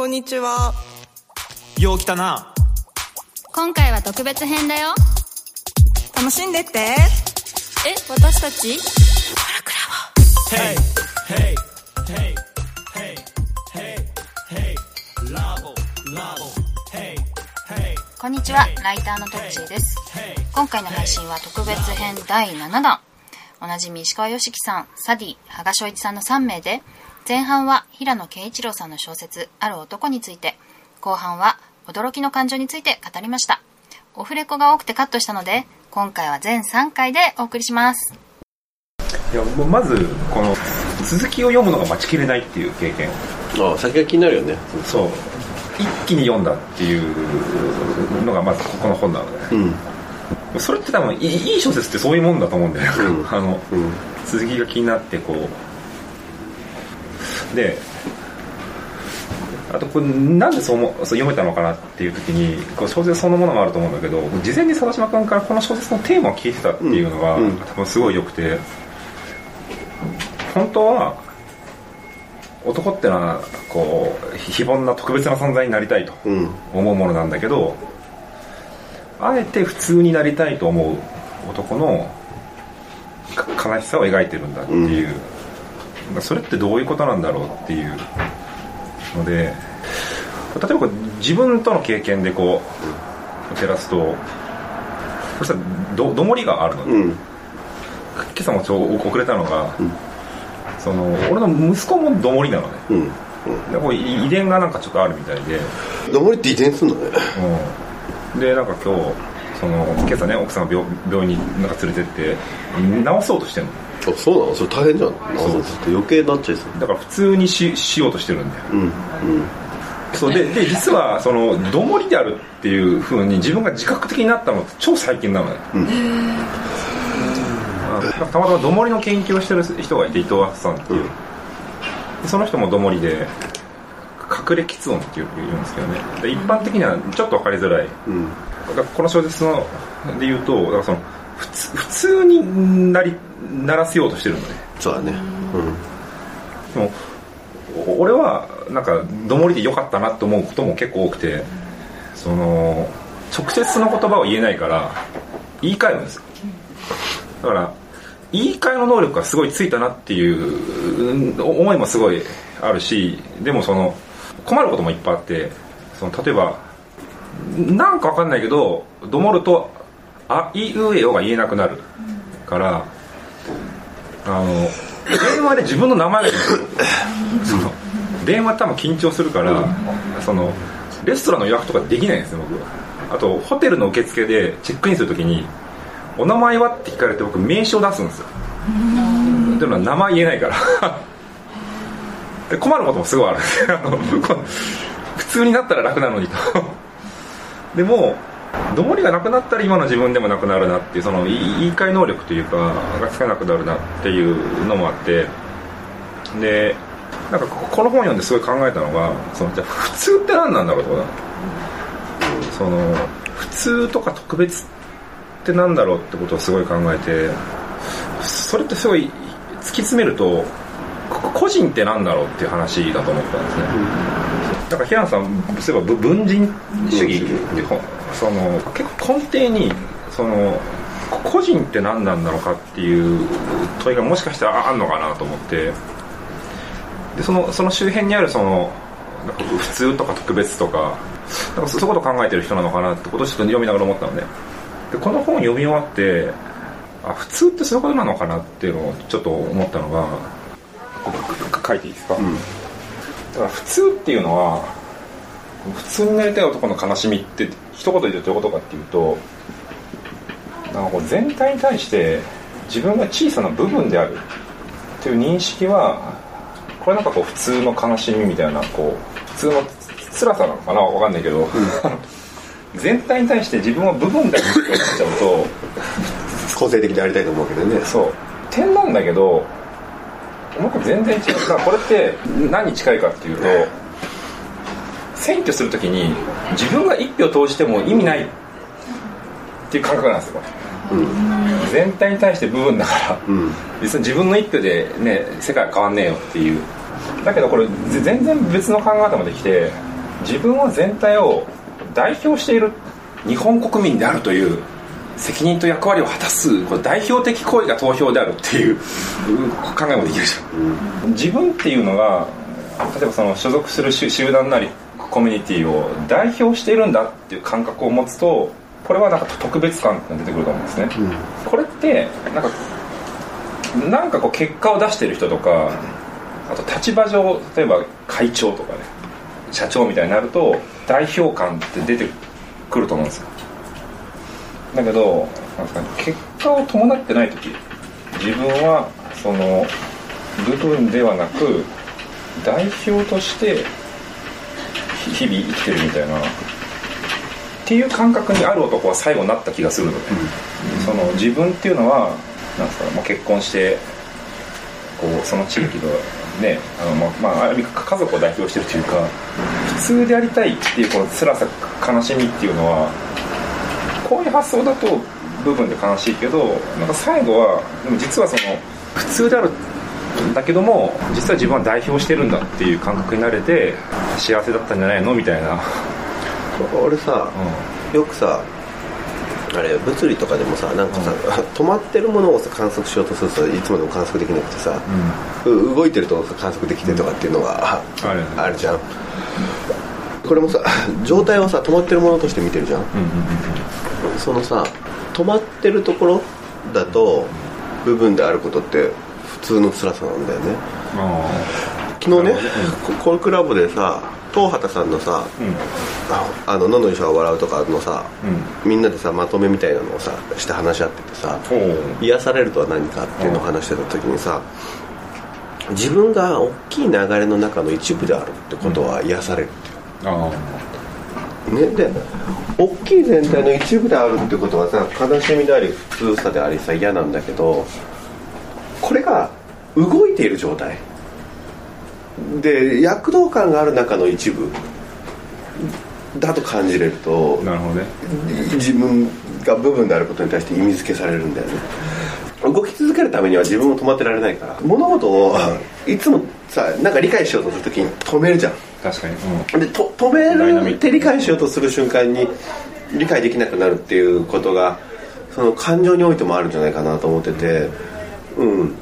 こんにちは。よう来たな。今回は特別編だよ。楽しんでって。え、私たち？Hey, hey, hey, hey, hey, hey, lavo, lavo, hey, hey. こんにちは、ライターのトッチーです。今回の配信は特別編第7弾。おなじみ石川良樹さん、サディ、羽賀翔一さんの3名で、前半は平野啓一郎さんの小説、ある男について、後半は驚きの感情について語りました。オフレコが多くてカットしたので、今回は全3回でお送りします。いやもうまずこの続きを読むのが待ちきれないっていう経験。ああ先が気になるよね。そう。一気に読んだっていうのがまずここの本なのね、うん。それって多分いいいい小説ってそういうもんだと思うんだよ、うん。あの、うん。続きが気になってこうであとこれなんでそうもそう読めたのかなっていう時にこう小説そのものもあると思うんだけど事前に佐渡島君からこの小説のテーマを聞いてたっていうのが、うんうん多分すごい良くて本当は男ってのはこう非凡な特別な存在になりたいとうん。思うものなんだけどあえて普通になりたいと思う男のか悲しさを描いてるんだっていう、それってどういうことなんだろうっていうので例えばこう自分との経験でこう照らすとそしたらどどもりがあるの。で、うん。今朝もちょ遅れたのが、ん。その俺の息子もどもりなのね。うん。でこう遺遺伝がなんかちょっとあるみたいで、うんどもりって遺伝すんのね。うん、でなんか今日その今朝ね奥さんが病病院になんか連れてって治そうとしてるのあそうなの？それ大変じゃん。そう余計になっちゃいそう。だから普通にししようとしてるんだようんうん。そう。でで実はそのどもりであるっていうふうに自分が自覚的になったのって超最近なのね、うん。たまたまどもりの研究をしてる人がいて伊藤敦さんっていう、でその人もどもりで隠れ喫音って言うんですけどね。で一般的にはちょっと分かりづらい。うん。だからこの小説ので言うとだからその普通普通になりならせようとしてるのね。そうだね。でもお俺はなんかどもりでよかったなと思うことも結構多くてその直接の言葉を言えないから言い換えるんです。よだから言い換えの能力がすごいついたなっていううん思いもすごいあるしでもその困ることもいっぱいあってその例えばなんかわかんないけどどもると「あいうえお」が言えなくなる。からあの電話で自分の名前が出てくる。その電話多分緊張するからそのレストランの予約とかできないんですよ僕は。あとホテルの受付でチェックインするときに「お名前は?」って聞かれて僕名刺を出すんですよ。っていうのは名前言えないから。で 困ることもすごいあるんですよ。普通になったら楽なのにと。でもどもりがなくなったら今の自分でもなくなるなっていうその言い換え能力というかがつかなくなるなっていうのもあってでなんかこの本読んですごい考えたのがそのじゃ普通って何なんだろうとかその普通とか特別ってなんだろうってことをすごい考えてそれってすごい突き詰めると個人ってなんだろうっていう話だと思ったんですね、だから平野さんそういえば文人主義ってその結構根底にその個人って何なんだろうかっていう問いがもしかしたらあんのかなと思って。でそのその周辺にあるその普通とか特別とかなんかそういうこと考えてる人なのかなってことをちょっと読みながら思ったのね。でこの本読み終わってあ普通ってそういうことなのかなっていうのをちょっと思ったのが書いていいですか、だから普通っていうのは普通になりたい男の悲しみって一言で言うとどういうことかっていうとなんかこう全体に対して自分が小さな部分であるっていう認識はこれなんかこう普通の悲しみみたいなこう普通の辛さなのかな？わかんないけど、全体に対して自分は部分だけになっちゃうと 個性的でありたいと思うけどね。そう。点なんだけど僕全然違う。だからこれって何に近いかっていうと選挙するときに自分が一票投じても意味ない。っていう感覚なんですよ。全体に対して部分だから、うん。別に自分の一票でね世界は変わんねえよっていう。だけどこれぜ全然別の考え方もできて自分は全体を代表している日本国民であるという責任と役割を果たすこれ代表的行為が投票であるっていううん考えもできるじゃん、自分っていうのが例えばその所属する集集団なりコミュニティを代表しているんだっていう感覚を持つとこれはなんか特別感が出てくると思うんですね、これってなんかなんかこう結果を出してる人とかあと立場上例えば会長とかね社長みたいになると代表感って出てくると思うんですよだけどなんか結果を伴ってない時自分はその部分ではなく代表として日々生きてるみたいなっていう感覚にある男は最後になった気がするので、その自分っていうのはなんですか、まあ、結婚してこうその地域のねあの、まあまあ、ある意味家族を代表してるというか普通でありたいっていうこの辛さ悲しみっていうのはこういう発想だと部分で悲しいけどなんか最後はでも実はその普通であるんだけども実は自分は代表してるんだっていう感覚になれて幸せだったんじゃないのみたいな、俺さうよくさあれ物理とかでもさなんかさ、止まってるものをさ観測しようとするといつまでも観測できなくてさ、う動いてるとさ観測できてとかっていうのがあるじゃんこれもさ 状態をさ止まってるものとして見てるじゃん、そのさ止まってるところだと部分であることって普通の辛さなんだよね。昨日ね、ココルクラボでさ東畑さんのさ、あの「のの医者が笑う」とかのさ、みんなでさまとめみたいなのをさして話し合っててさ癒されるとは何かっていうのを話してた時にさ自分が大きい流れの中の一部であるってことは癒されるっていう。あね、で大きい全体の一部であるってことはさ悲しみであり普通さでありさ嫌なんだけどこれが動いている状態。で躍動感がある中の一部だと感じれるとあなるほどね。自分が部分であることに対して意味付けされるんだよね。動き続けるためには自分も止まってられないから物事をいつもさなんか理解しようとするときに止めるじゃん確かに、うん。でと止めるって理解しようとする瞬間に理解できなくなるっていうことがその感情においてもあるんじゃないかなと思っててうん。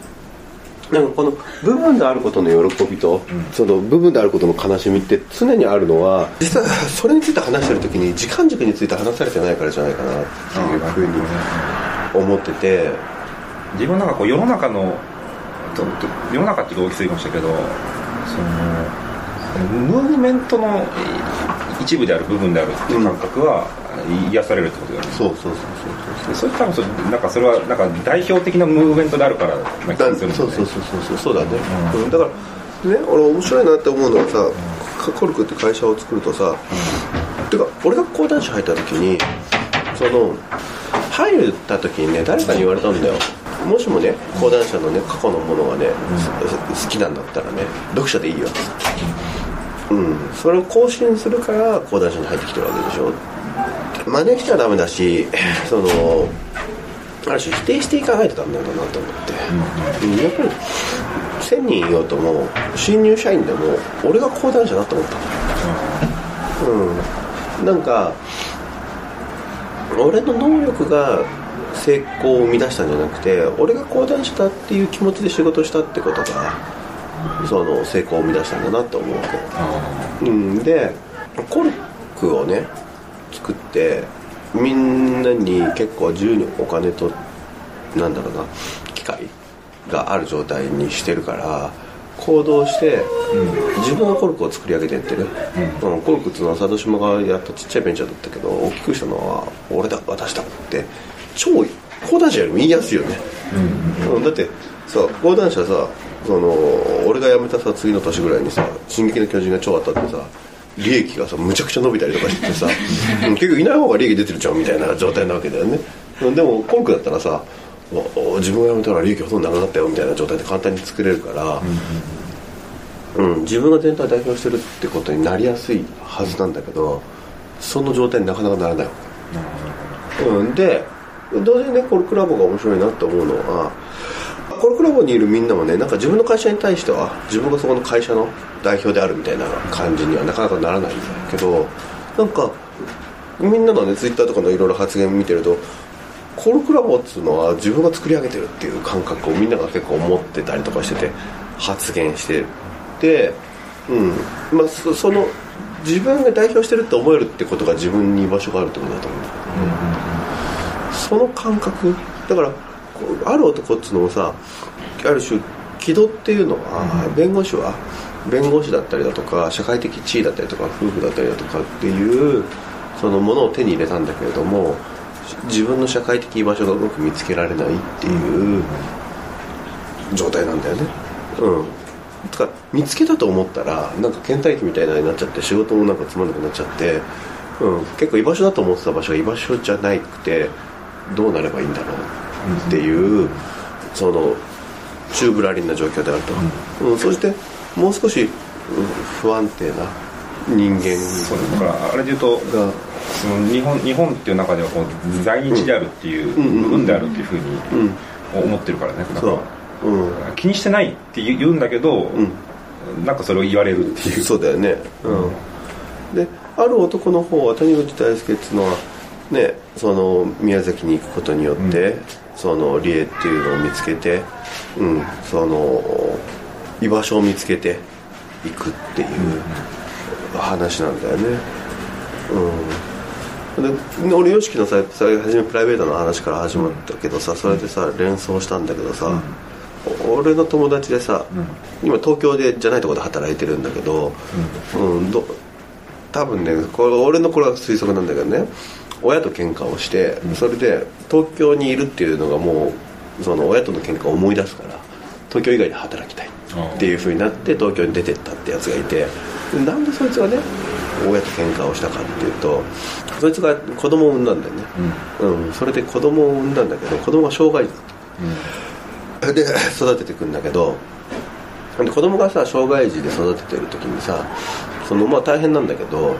なんかこの部分であることの喜びと、その部分であることの悲しみって常にあるのは実はそれについて話してる時に時間軸について話されてないからじゃないかなっていうふうに思ってて。自分なんかこう世の中の世の中っていうと大きすぎましたけどそのムーブメントの一部である部分であるっていう感覚は癒されるってことだよね、そうそうそうそうそれ多分それなんかそれはなんか代表的なムーブメントであるからな気だがするんだよねそうそうそうそうそうそうだね、うん。だからね俺面白いなって思うのはさ、コルクって会社を作るとさ、てか俺が講談社入った時にその入った時にね誰かに言われたんだよ。もしもね講談社のね過去のものがね、す好きなんだったらね読者でいいよ。ってうん。それを更新するから講談社に入ってきてるわけでしょ。真似しちゃダメだし そのある種否定していかないとダメなんだなと思って、うんやっぱり1000人いようとも新入社員でも俺が講談社だと思ったうん。なんか俺の能力が成功を生み出したんじゃなくて俺が講談師だっていう気持ちで仕事したってことがその成功を生み出したんだなって思うわけ、うん、でコルクをね作ってみんなに結構自由にお金となんだろうな機会がある状態にしてるから行動して、自分のコルクを作り上げていってる、うん。コルクっていうのは佐渡島がやったちっちゃいベンチャーだったけど大きくしたのは俺だ私だって超講談社よりも言いやすいよね、うんだってさ講談社さその俺が辞めたさ次の年ぐらいにさ「進撃の巨人」が超当たってさ利益がさむちゃくちゃ伸びたりとかしてさ うん結局いない方が利益出てるじゃんみたいな状態なわけだよね。うんでもコルクだったらさ自分が辞めたら利益ほとんどなくなったよみたいな状態で簡単に作れるから、うん、自分が全体を代表してるってことになりやすいはずなんだけどその状態になかなかならないわけ、うん、で同時にねコルクラボが面白いなって思うのはコルクラボにいるみんなもねなんか自分の会社に対しては自分がそこの会社の代表であるみたいな感じにはなかなかならないんだけどなんかみんなのねツイッターとかのいろいろ発言見てるとコルクラボっつうのは自分が作り上げてるっていう感覚をみんなが結構思ってたりとかしてて発言しててうん。まあそその自分が代表してるって思えるってことが自分に居場所があるってことだと思う。んだその感覚。だからある男っつうのもさある種気取っていうのは、弁護士は弁護士だったりだとか社会的地位だったりとか夫婦だったりだとかっていうそのものを手に入れたんだけれども自分の社会的居場所がうまく見つけられないっていう状態なんだよね。うん。だから見つけたと思ったらなんか倦怠期みたいなのになっちゃって仕事もなんかつまんなくなっちゃって、うん、結構居場所だと思ってた場所が居場所じゃなくてどうなればいいんだろうっていう、その宙ぶらりんな状況であると、うん。そしてもう少し、うん不安定な人間そうだからあれで言うとがその日本日本っていう中ではこう在日であるっていううんうんうん。部分であるっていうふうにうん。思ってるからねそう。かうん。気にしてないって言うんだけど、なんかそれを言われるっていう。そうだよね。うん。である男の方は谷口大輔っていうのはねその宮崎に行くことによって、その理恵っていうのを見つけてうんその居場所を見つけていくっていう話なんだよね。うん。で俺 YOSHIKI のささ初めプライベートの話から始まったけどさそれでさ連想したんだけどさ、俺の友達でさ、今東京でじゃないところで働いてるんだけど、うんど多分ねこれ俺のこれは推測なんだけどね親と喧嘩をして、それで東京にいるっていうのがもうその親との喧嘩を思い出すから東京以外で働きたいっていうふうになって東京に出てったってやつがいてなんでそいつがね親と喧嘩をしたかっていうとそいつが子供を産んだんだよね、うん。それで子供を産んだんだけど子供が障害児。で育てていくんだけどで子供がさ障害児で育ててる時にさそのまあ大変なんだけど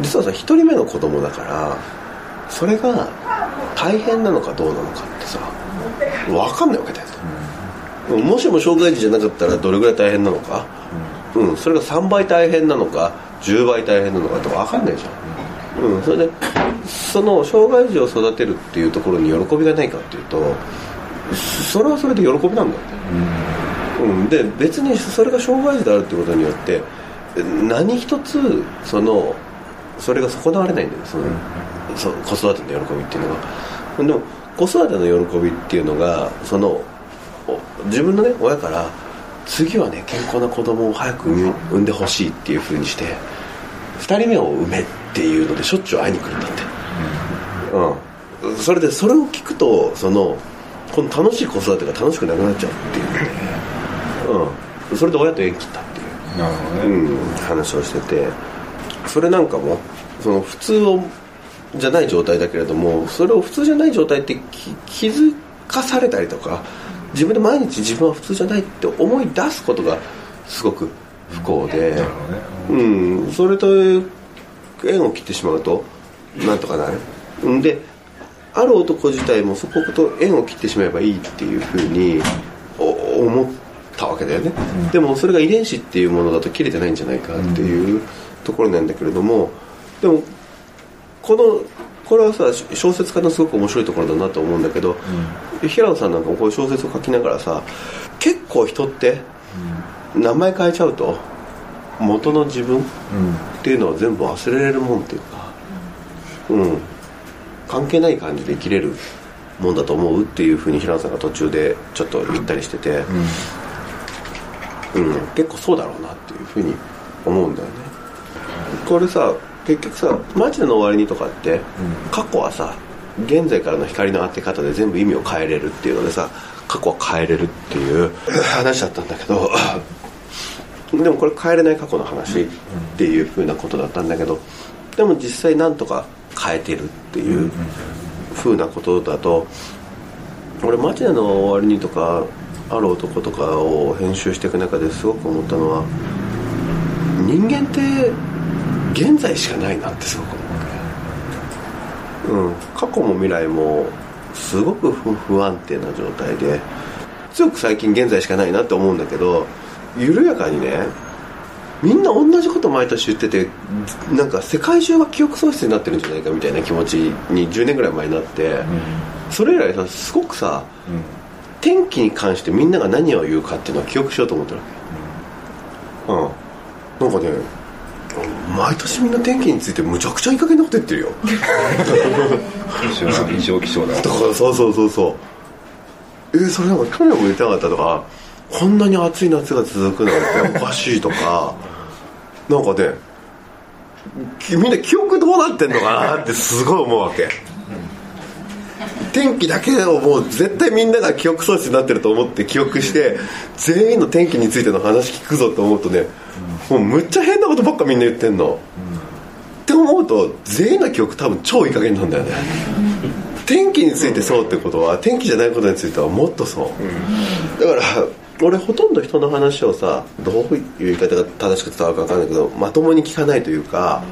実はさ一人目の子供だからそれが大変なのかどうなのかってさ分かんないわけだよ、もしも障害児じゃなかったらどれぐらい大変なのか、うん、それが3倍大変なのか10倍大変なのかって分かんないじゃん、うん、それでその障害児を育てるっていうところに喜びがないかっていうとそれはそれで喜びなんだよね、うん、で別にそれが障害児であるってことによって何一つそのそれが損なわれないんだよ。その、そ子育ての喜びっていうのが。でも子育ての喜びっていうのがそのお自分のね親から次はね健康な子供を早く産んでほしいっていうふうにして2人目を産めっていうのでしょっちゅう会いに来るんだって。うん。それでそれを聞くとそのこの楽しい子育てが楽しくなくなっちゃうっていう。ので、うん、それで親と縁切ったっていう。なるほどね、うん、話をしてて。それなんかもその普通をじゃない状態だけれどもそれを普通じゃない状態ってき気づかされたりとか自分で毎日自分は普通じゃないって思い出すことがすごく不幸で、うん、それと縁を切ってしまうとなんとかなる。んである男自体もそこと縁を切ってしまえばいいっていうふうにお思ったわけだよね、でもそれが遺伝子っていうものだと切れてないんじゃないかっていうところなんだけれどもでもこのこれはさ小説家のすごく面白いところだなと思うんだけど、平野さんなんかもこういう小説を書きながらさ結構人って名前変えちゃうと元の自分っていうのは全部忘れれるもんっていうかうん。関係ない感じで生きれるもんだと思うっていうふうに平野さんが途中でちょっと言ったりしてて、うん。結構そうだろうなっていうふうに思うんだよね。これさ結局さ「マジでの終わりに」とかって、過去はさ現在からの光の当て方で全部意味を変えれるっていうのでさ過去は変えれるっていう話だったんだけど でもこれ変えれない過去の話っていうふうなことだったんだけどでも実際なんとか変えてるっていうふうなことだと俺「マジでの終わりに」とか「ある男」とかを編集していく中ですごく思ったのは人間って現在しかないなってすごく思う。うん。過去も未来もすごく不不安定な状態で強く最近現在しかないなって思うんだけど緩やかにねみんな同じこと毎年言っててなんか世界中が記憶喪失になってるんじゃないかみたいな気持ちに10年ぐらい前になって、それ以来さすごくさ、天気に関してみんなが何を言うかっていうのは記憶しようと思ってるわけ。うん。なんかね毎年みんな天気についてむちゃくちゃいい加減なこと言ってるよ。異常気象だ。だからそうそうそうそう。えーそれなんか去年も言ってなかったとかこんなに暑い夏が続くなんておかしいとか なんかねきみんな記憶どうなってんのかなってすごい思うわけ。天気だけをもう絶対みんなが記憶喪失になってると思って記憶して全員の天気についての話聞くぞと思うとねもうむっちゃ変なことばっかみんな言ってんの、って思うと全員の記憶多分超いい加減なんだよね。天気についてそうってことは天気じゃないことについてはもっとそう。だから俺ほとんど人の話をさどういう言い方が正しく伝わるか分かんないけどまともに聞かないというか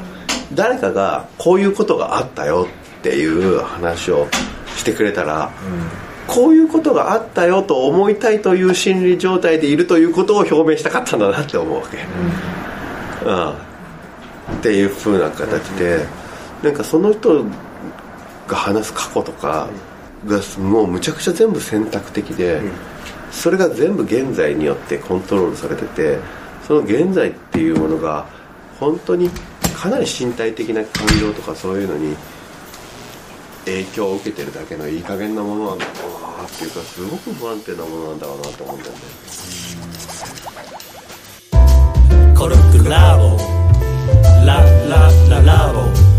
誰かがこういうことがあったよっていう話をしてくれたら、こういうことがあったよと思いたいという心理状態でいるということを表明したかったんだなって思うわけ、うん。っていう風な形で。なんかその人が話す過去とかがもうむちゃくちゃ全部選択的で、それが全部現在によってコントロールされててその現在っていうものが本当にかなり身体的な感情とかそういうのに影響を受けてるだけのいい加減なものなんだろうなっていうかすごく不安定なものなんだろうなと思うんだよね。コルクラボララララボ